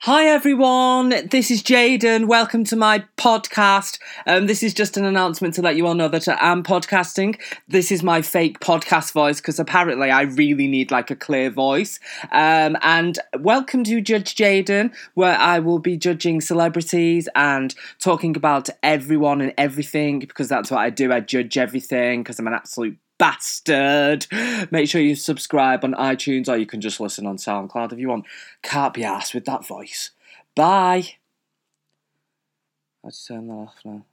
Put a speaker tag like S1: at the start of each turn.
S1: Hi everyone, this is Jaiden. Welcome to my podcast. Um, this is just an announcement to let you all know that I am podcasting. This is my fake podcast voice because apparently I really need like a clear voice. Um, and welcome to Judge Jaiden, where I will be judging celebrities and talking about everyone and everything because that's what I do. I judge everything because I'm an absolute bastard. Make sure you subscribe on iTunes or you can just listen on SoundCloud if you want. Can't be asked with that voice. Bye. Let's turn that off now.